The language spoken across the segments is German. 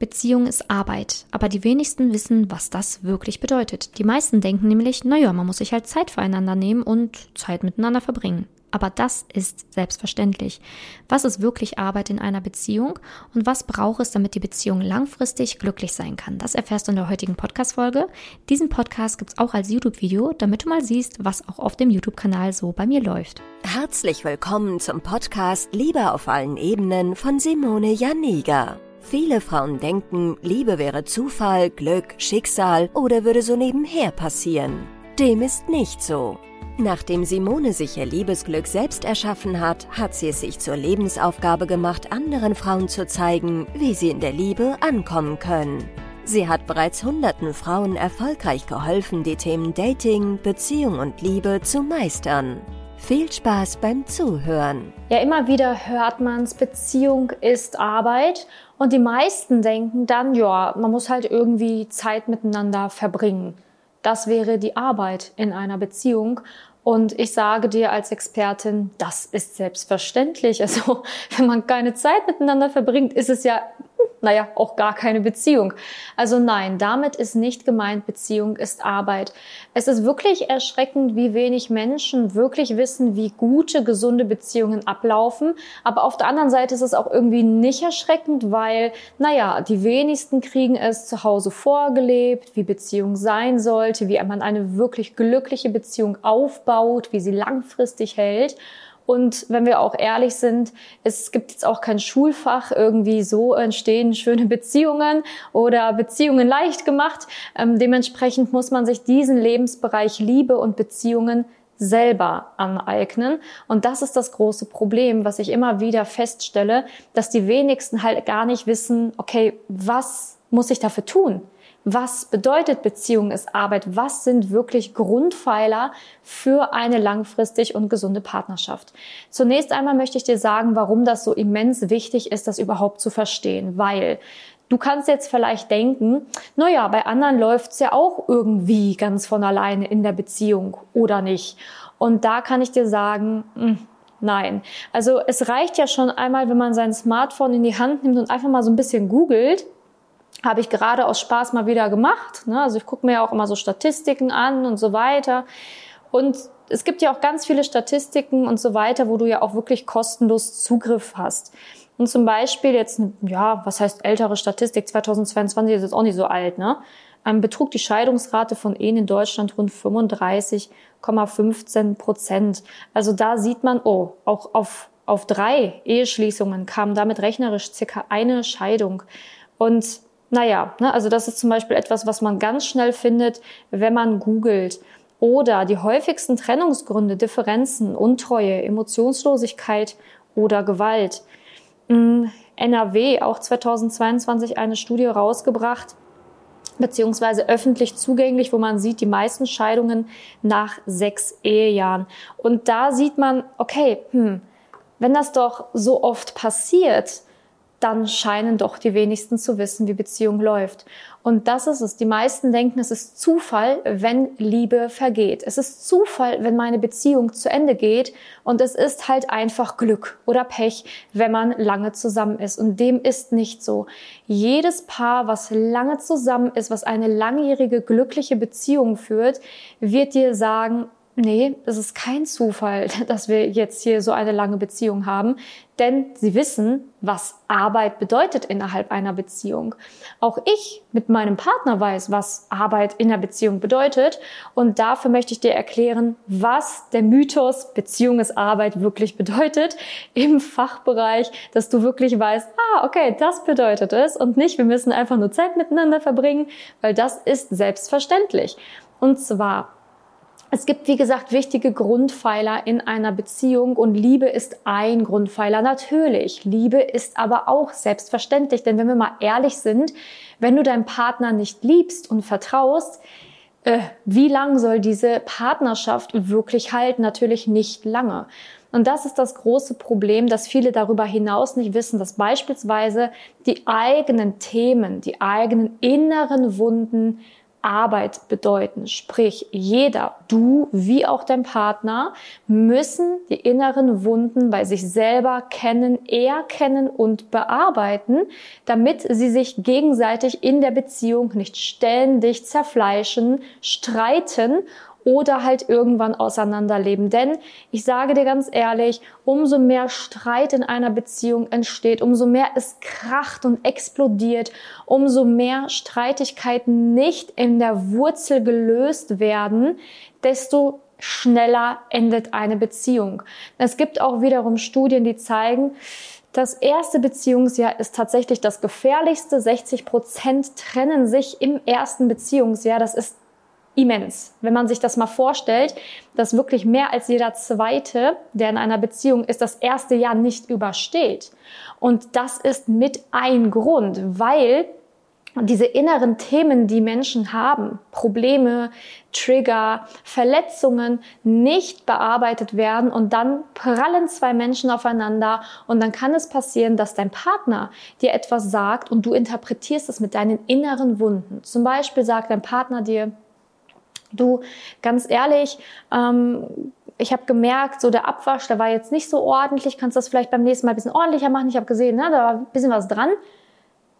Beziehung ist Arbeit, aber die wenigsten wissen, was das wirklich bedeutet. Die meisten denken nämlich, naja, man muss sich halt Zeit füreinander nehmen und Zeit miteinander verbringen. Aber das ist selbstverständlich. Was ist wirklich Arbeit in einer Beziehung und was braucht es, damit die Beziehung langfristig glücklich sein kann? Das erfährst du in der heutigen Podcast-Folge. Diesen Podcast gibt es auch als YouTube-Video, damit du mal siehst, was auch auf dem YouTube-Kanal so bei mir läuft. Herzlich willkommen zum Podcast Liebe auf allen Ebenen von Simone Janiga. Viele Frauen denken, Liebe wäre Zufall, Glück, Schicksal oder würde so nebenher passieren. Dem ist nicht so. Nachdem Simone sich ihr Liebesglück selbst erschaffen hat, hat sie es sich zur Lebensaufgabe gemacht, anderen Frauen zu zeigen, wie sie in der Liebe ankommen können. Sie hat bereits hunderten Frauen erfolgreich geholfen, die Themen Dating, Beziehung und Liebe zu meistern. Viel Spaß beim Zuhören. Ja, immer wieder hört man's, Beziehung ist Arbeit und die meisten denken dann, ja, man muss halt irgendwie Zeit miteinander verbringen. Das wäre die Arbeit in einer Beziehung. Und ich sage dir als Expertin, das ist selbstverständlich. Also wenn man keine Zeit miteinander verbringt, ist es ja naja, auch gar keine Beziehung. Also nein, damit ist nicht gemeint, Beziehung ist Arbeit. Es ist wirklich erschreckend, wie wenig Menschen wirklich wissen, wie gute, gesunde Beziehungen ablaufen. Aber auf der anderen Seite ist es auch irgendwie nicht erschreckend, weil, naja, die wenigsten kriegen es zu Hause vorgelebt, wie Beziehung sein sollte, wie man eine wirklich glückliche Beziehung aufbaut, wie sie langfristig hält. Und wenn wir auch ehrlich sind, es gibt jetzt auch kein Schulfach, irgendwie so entstehen schöne Beziehungen oder Beziehungen leicht gemacht. Ähm, dementsprechend muss man sich diesen Lebensbereich Liebe und Beziehungen selber aneignen. Und das ist das große Problem, was ich immer wieder feststelle, dass die wenigsten halt gar nicht wissen, okay, was muss ich dafür tun? Was bedeutet Beziehung ist Arbeit? Was sind wirklich Grundpfeiler für eine langfristig und gesunde Partnerschaft? Zunächst einmal möchte ich dir sagen, warum das so immens wichtig ist, das überhaupt zu verstehen, weil Du kannst jetzt vielleicht denken, na ja, bei anderen läuft's ja auch irgendwie ganz von alleine in der Beziehung oder nicht. Und da kann ich dir sagen, hm, Nein. Also es reicht ja schon einmal, wenn man sein Smartphone in die Hand nimmt und einfach mal so ein bisschen googelt, habe ich gerade aus Spaß mal wieder gemacht. Ne? Also ich gucke mir ja auch immer so Statistiken an und so weiter. Und es gibt ja auch ganz viele Statistiken und so weiter, wo du ja auch wirklich kostenlos Zugriff hast. Und zum Beispiel jetzt, ja, was heißt ältere Statistik? 2022 ist jetzt auch nicht so alt, ne? Ähm, betrug die Scheidungsrate von Ehen in Deutschland rund 35,15 Prozent. Also da sieht man, oh, auch auf, auf drei Eheschließungen kam damit rechnerisch circa eine Scheidung. Und naja, ne, also das ist zum Beispiel etwas, was man ganz schnell findet, wenn man googelt. Oder die häufigsten Trennungsgründe, Differenzen, Untreue, Emotionslosigkeit oder Gewalt. Hm, NRW auch 2022 eine Studie rausgebracht, beziehungsweise öffentlich zugänglich, wo man sieht, die meisten Scheidungen nach sechs Ehejahren. Und da sieht man, okay, hm, wenn das doch so oft passiert, dann scheinen doch die wenigsten zu wissen, wie Beziehung läuft. Und das ist es. Die meisten denken, es ist Zufall, wenn Liebe vergeht. Es ist Zufall, wenn meine Beziehung zu Ende geht. Und es ist halt einfach Glück oder Pech, wenn man lange zusammen ist. Und dem ist nicht so. Jedes Paar, was lange zusammen ist, was eine langjährige glückliche Beziehung führt, wird dir sagen, nee, es ist kein Zufall, dass wir jetzt hier so eine lange Beziehung haben, denn sie wissen, was Arbeit bedeutet innerhalb einer Beziehung. Auch ich mit meinem Partner weiß, was Arbeit in der Beziehung bedeutet und dafür möchte ich dir erklären, was der Mythos Beziehung ist Arbeit wirklich bedeutet im Fachbereich, dass du wirklich weißt, ah, okay, das bedeutet es und nicht, wir müssen einfach nur Zeit miteinander verbringen, weil das ist selbstverständlich. Und zwar es gibt, wie gesagt, wichtige Grundpfeiler in einer Beziehung und Liebe ist ein Grundpfeiler. Natürlich, Liebe ist aber auch selbstverständlich, denn wenn wir mal ehrlich sind, wenn du deinen Partner nicht liebst und vertraust, äh, wie lang soll diese Partnerschaft wirklich halten? Natürlich nicht lange. Und das ist das große Problem, dass viele darüber hinaus nicht wissen, dass beispielsweise die eigenen Themen, die eigenen inneren Wunden Arbeit bedeuten. Sprich, jeder, du wie auch dein Partner, müssen die inneren Wunden bei sich selber kennen, erkennen und bearbeiten, damit sie sich gegenseitig in der Beziehung nicht ständig zerfleischen, streiten oder halt irgendwann auseinanderleben. Denn ich sage dir ganz ehrlich, umso mehr Streit in einer Beziehung entsteht, umso mehr es kracht und explodiert, umso mehr Streitigkeiten nicht in der Wurzel gelöst werden, desto schneller endet eine Beziehung. Es gibt auch wiederum Studien, die zeigen, das erste Beziehungsjahr ist tatsächlich das gefährlichste. 60 Prozent trennen sich im ersten Beziehungsjahr. Das ist immens. Wenn man sich das mal vorstellt, dass wirklich mehr als jeder zweite, der in einer Beziehung ist, das erste Jahr nicht übersteht. Und das ist mit ein Grund, weil diese inneren Themen, die Menschen haben, Probleme, Trigger, Verletzungen nicht bearbeitet werden und dann prallen zwei Menschen aufeinander und dann kann es passieren, dass dein Partner dir etwas sagt und du interpretierst es mit deinen inneren Wunden. Zum Beispiel sagt dein Partner dir, Du, ganz ehrlich, ähm, ich habe gemerkt, so der Abwasch, der war jetzt nicht so ordentlich. Kannst das vielleicht beim nächsten Mal ein bisschen ordentlicher machen? Ich habe gesehen, ne, da war ein bisschen was dran.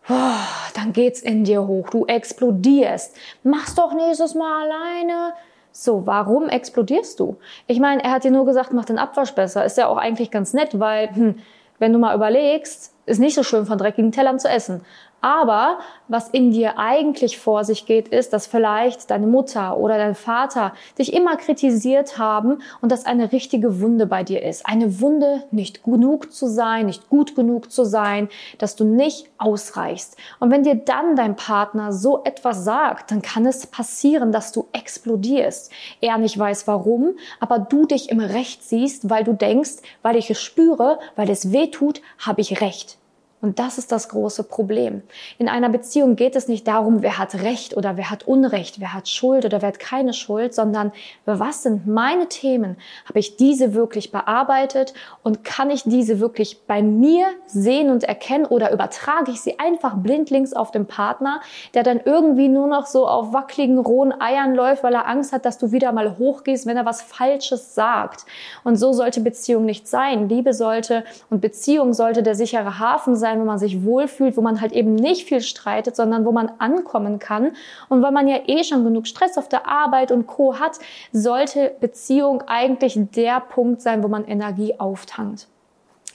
Boah, dann geht's in dir hoch. Du explodierst. Mach's doch nächstes Mal alleine. So, warum explodierst du? Ich meine, er hat dir nur gesagt, mach den Abwasch besser. Ist ja auch eigentlich ganz nett, weil, hm, wenn du mal überlegst, ist nicht so schön von dreckigen Tellern zu essen. Aber was in dir eigentlich vor sich geht, ist, dass vielleicht deine Mutter oder dein Vater dich immer kritisiert haben und dass eine richtige Wunde bei dir ist. Eine Wunde, nicht genug zu sein, nicht gut genug zu sein, dass du nicht ausreichst. Und wenn dir dann dein Partner so etwas sagt, dann kann es passieren, dass du explodierst. Er nicht weiß warum, aber du dich im Recht siehst, weil du denkst, weil ich es spüre, weil es weh tut, habe ich Recht. Und das ist das große Problem. In einer Beziehung geht es nicht darum, wer hat Recht oder wer hat Unrecht, wer hat Schuld oder wer hat keine Schuld, sondern was sind meine Themen? Habe ich diese wirklich bearbeitet und kann ich diese wirklich bei mir sehen und erkennen oder übertrage ich sie einfach blindlings auf den Partner, der dann irgendwie nur noch so auf wackeligen, rohen Eiern läuft, weil er Angst hat, dass du wieder mal hochgehst, wenn er was Falsches sagt. Und so sollte Beziehung nicht sein. Liebe sollte und Beziehung sollte der sichere Hafen sein, sein, wo man sich wohlfühlt, wo man halt eben nicht viel streitet, sondern wo man ankommen kann. Und weil man ja eh schon genug Stress auf der Arbeit und Co. hat, sollte Beziehung eigentlich der Punkt sein, wo man Energie auftankt.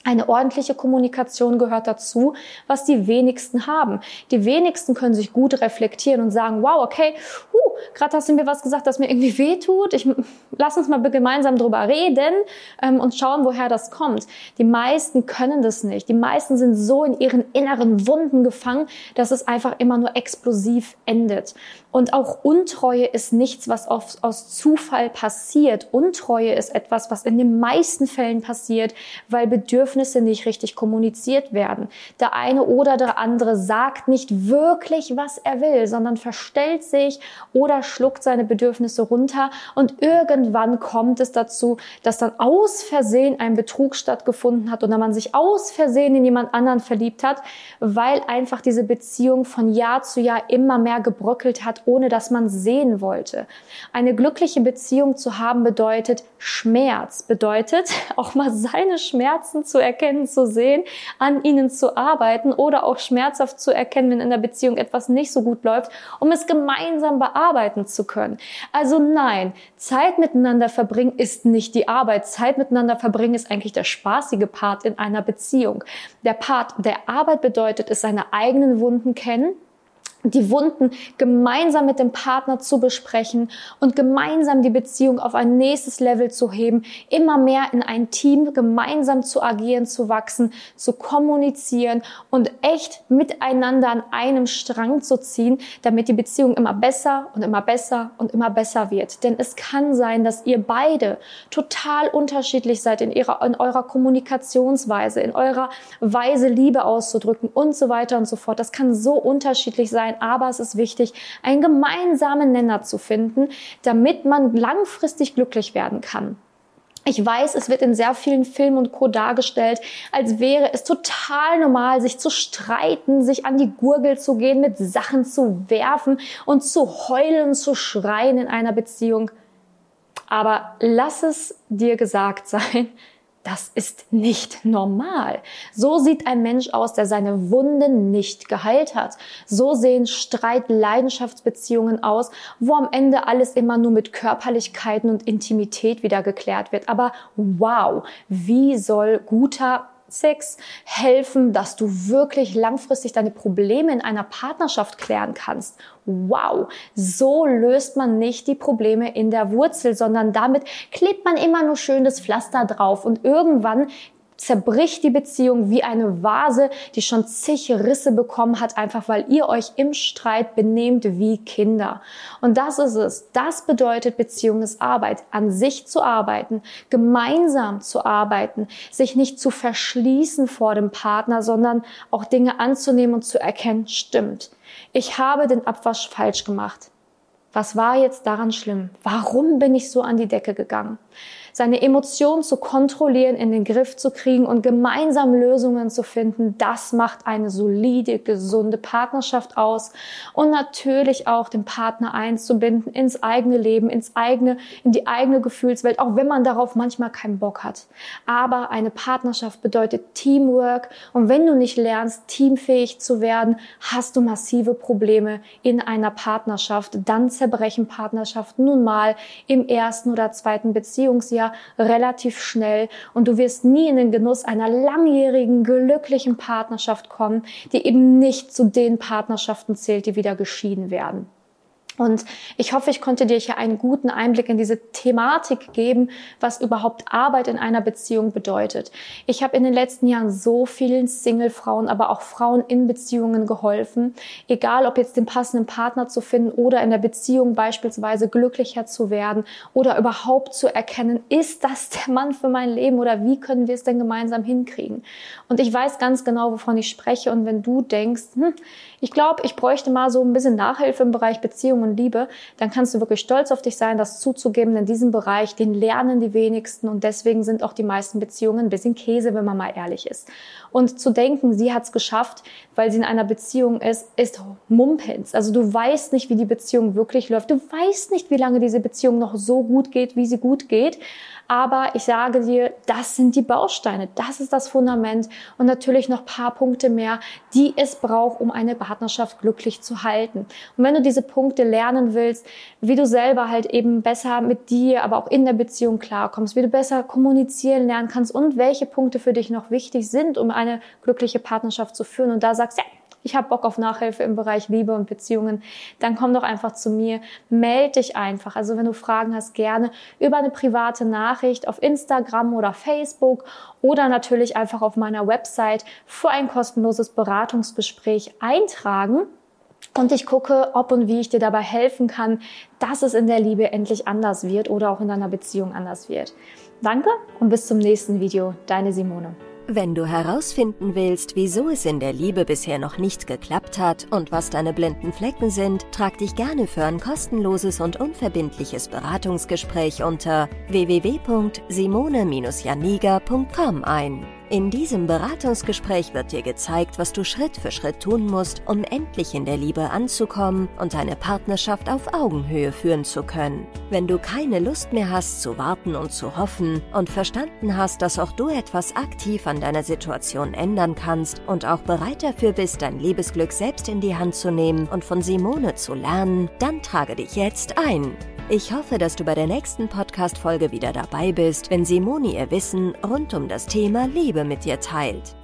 Eine ordentliche Kommunikation gehört dazu, was die wenigsten haben. Die wenigsten können sich gut reflektieren und sagen, wow, okay, huh, gerade hast du mir was gesagt, das mir irgendwie wehtut. Ich, lass uns mal gemeinsam drüber reden ähm, und schauen, woher das kommt. Die meisten können das nicht. Die meisten sind so in ihren inneren Wunden gefangen, dass es einfach immer nur explosiv endet. Und auch Untreue ist nichts, was auf, aus Zufall passiert. Untreue ist etwas, was in den meisten Fällen passiert, weil Bedürfnisse nicht richtig kommuniziert werden. Der eine oder der andere sagt nicht wirklich, was er will, sondern verstellt sich oder schluckt seine Bedürfnisse runter und irgendwann kommt es dazu, dass dann aus Versehen ein Betrug stattgefunden hat oder man sich aus Versehen in jemand anderen verliebt hat, weil einfach diese Beziehung von Jahr zu Jahr immer mehr gebröckelt hat ohne dass man sehen wollte. Eine glückliche Beziehung zu haben bedeutet Schmerz, bedeutet auch mal seine Schmerzen zu erkennen, zu sehen, an ihnen zu arbeiten oder auch schmerzhaft zu erkennen, wenn in der Beziehung etwas nicht so gut läuft, um es gemeinsam bearbeiten zu können. Also nein, Zeit miteinander verbringen ist nicht die Arbeit. Zeit miteinander verbringen ist eigentlich der spaßige Part in einer Beziehung. Der Part der Arbeit bedeutet es, seine eigenen Wunden kennen, die Wunden gemeinsam mit dem Partner zu besprechen und gemeinsam die Beziehung auf ein nächstes Level zu heben, immer mehr in ein Team gemeinsam zu agieren, zu wachsen, zu kommunizieren und echt miteinander an einem Strang zu ziehen, damit die Beziehung immer besser und immer besser und immer besser wird. Denn es kann sein, dass ihr beide total unterschiedlich seid in, ihrer, in eurer Kommunikationsweise, in eurer Weise Liebe auszudrücken und so weiter und so fort. Das kann so unterschiedlich sein aber es ist wichtig, einen gemeinsamen Nenner zu finden, damit man langfristig glücklich werden kann. Ich weiß, es wird in sehr vielen Filmen und Co. dargestellt, als wäre es total normal, sich zu streiten, sich an die Gurgel zu gehen, mit Sachen zu werfen und zu heulen, zu schreien in einer Beziehung. Aber lass es dir gesagt sein, das ist nicht normal. So sieht ein Mensch aus, der seine Wunden nicht geheilt hat. So sehen Streit-Leidenschaftsbeziehungen aus, wo am Ende alles immer nur mit Körperlichkeiten und Intimität wieder geklärt wird. Aber wow, wie soll guter Sex helfen, dass du wirklich langfristig deine Probleme in einer Partnerschaft klären kannst. Wow, so löst man nicht die Probleme in der Wurzel, sondern damit klebt man immer nur schön das Pflaster drauf und irgendwann zerbricht die Beziehung wie eine Vase, die schon zig Risse bekommen hat, einfach weil ihr euch im Streit benehmt wie Kinder. Und das ist es. Das bedeutet Beziehung ist Arbeit. An sich zu arbeiten, gemeinsam zu arbeiten, sich nicht zu verschließen vor dem Partner, sondern auch Dinge anzunehmen und zu erkennen, stimmt. Ich habe den Abwasch falsch gemacht. Was war jetzt daran schlimm? Warum bin ich so an die Decke gegangen? Seine Emotionen zu kontrollieren, in den Griff zu kriegen und gemeinsam Lösungen zu finden, das macht eine solide, gesunde Partnerschaft aus und natürlich auch den Partner einzubinden ins eigene Leben, ins eigene, in die eigene Gefühlswelt, auch wenn man darauf manchmal keinen Bock hat. Aber eine Partnerschaft bedeutet Teamwork und wenn du nicht lernst, teamfähig zu werden, hast du massive Probleme in einer Partnerschaft. Dann zerbrechen Partnerschaften nun mal im ersten oder zweiten Beziehungsjahr relativ schnell und du wirst nie in den Genuss einer langjährigen, glücklichen Partnerschaft kommen, die eben nicht zu den Partnerschaften zählt, die wieder geschieden werden. Und ich hoffe, ich konnte dir hier einen guten Einblick in diese Thematik geben, was überhaupt Arbeit in einer Beziehung bedeutet. Ich habe in den letzten Jahren so vielen Single-Frauen, aber auch Frauen in Beziehungen geholfen, egal ob jetzt den passenden Partner zu finden oder in der Beziehung beispielsweise glücklicher zu werden oder überhaupt zu erkennen, ist das der Mann für mein Leben oder wie können wir es denn gemeinsam hinkriegen? Und ich weiß ganz genau, wovon ich spreche. Und wenn du denkst, hm, ich glaube, ich bräuchte mal so ein bisschen Nachhilfe im Bereich Beziehungen und Liebe, dann kannst du wirklich stolz auf dich sein, das zuzugeben. In diesem Bereich, den lernen die wenigsten und deswegen sind auch die meisten Beziehungen ein bisschen Käse, wenn man mal ehrlich ist. Und zu denken, sie hat es geschafft, weil sie in einer Beziehung ist, ist Mumpens. Also du weißt nicht, wie die Beziehung wirklich läuft. Du weißt nicht, wie lange diese Beziehung noch so gut geht, wie sie gut geht. Aber ich sage dir, das sind die Bausteine, das ist das Fundament und natürlich noch paar Punkte mehr, die es braucht, um eine Partnerschaft glücklich zu halten. Und wenn du diese Punkte lernen willst, wie du selber halt eben besser mit dir, aber auch in der Beziehung klarkommst, wie du besser kommunizieren lernen kannst und welche Punkte für dich noch wichtig sind, um eine glückliche Partnerschaft zu führen und da sagst, ja, ich habe Bock auf Nachhilfe im Bereich Liebe und Beziehungen, dann komm doch einfach zu mir, melde dich einfach. Also wenn du Fragen hast, gerne über eine private Nachricht auf Instagram oder Facebook oder natürlich einfach auf meiner Website für ein kostenloses Beratungsgespräch eintragen. Und ich gucke, ob und wie ich dir dabei helfen kann, dass es in der Liebe endlich anders wird oder auch in deiner Beziehung anders wird. Danke und bis zum nächsten Video. Deine Simone. Wenn du herausfinden willst, wieso es in der Liebe bisher noch nicht geklappt hat und was deine blinden Flecken sind, trag dich gerne für ein kostenloses und unverbindliches Beratungsgespräch unter www.simone-janiga.com ein. In diesem Beratungsgespräch wird dir gezeigt, was du Schritt für Schritt tun musst, um endlich in der Liebe anzukommen und deine Partnerschaft auf Augenhöhe führen zu können. Wenn du keine Lust mehr hast zu warten und zu hoffen und verstanden hast, dass auch du etwas aktiv an deiner Situation ändern kannst und auch bereit dafür bist, dein Liebesglück selbst in die Hand zu nehmen und von Simone zu lernen, dann trage dich jetzt ein. Ich hoffe, dass du bei der nächsten Podcast-Folge wieder dabei bist, wenn Simoni ihr Wissen rund um das Thema Liebe mit dir teilt.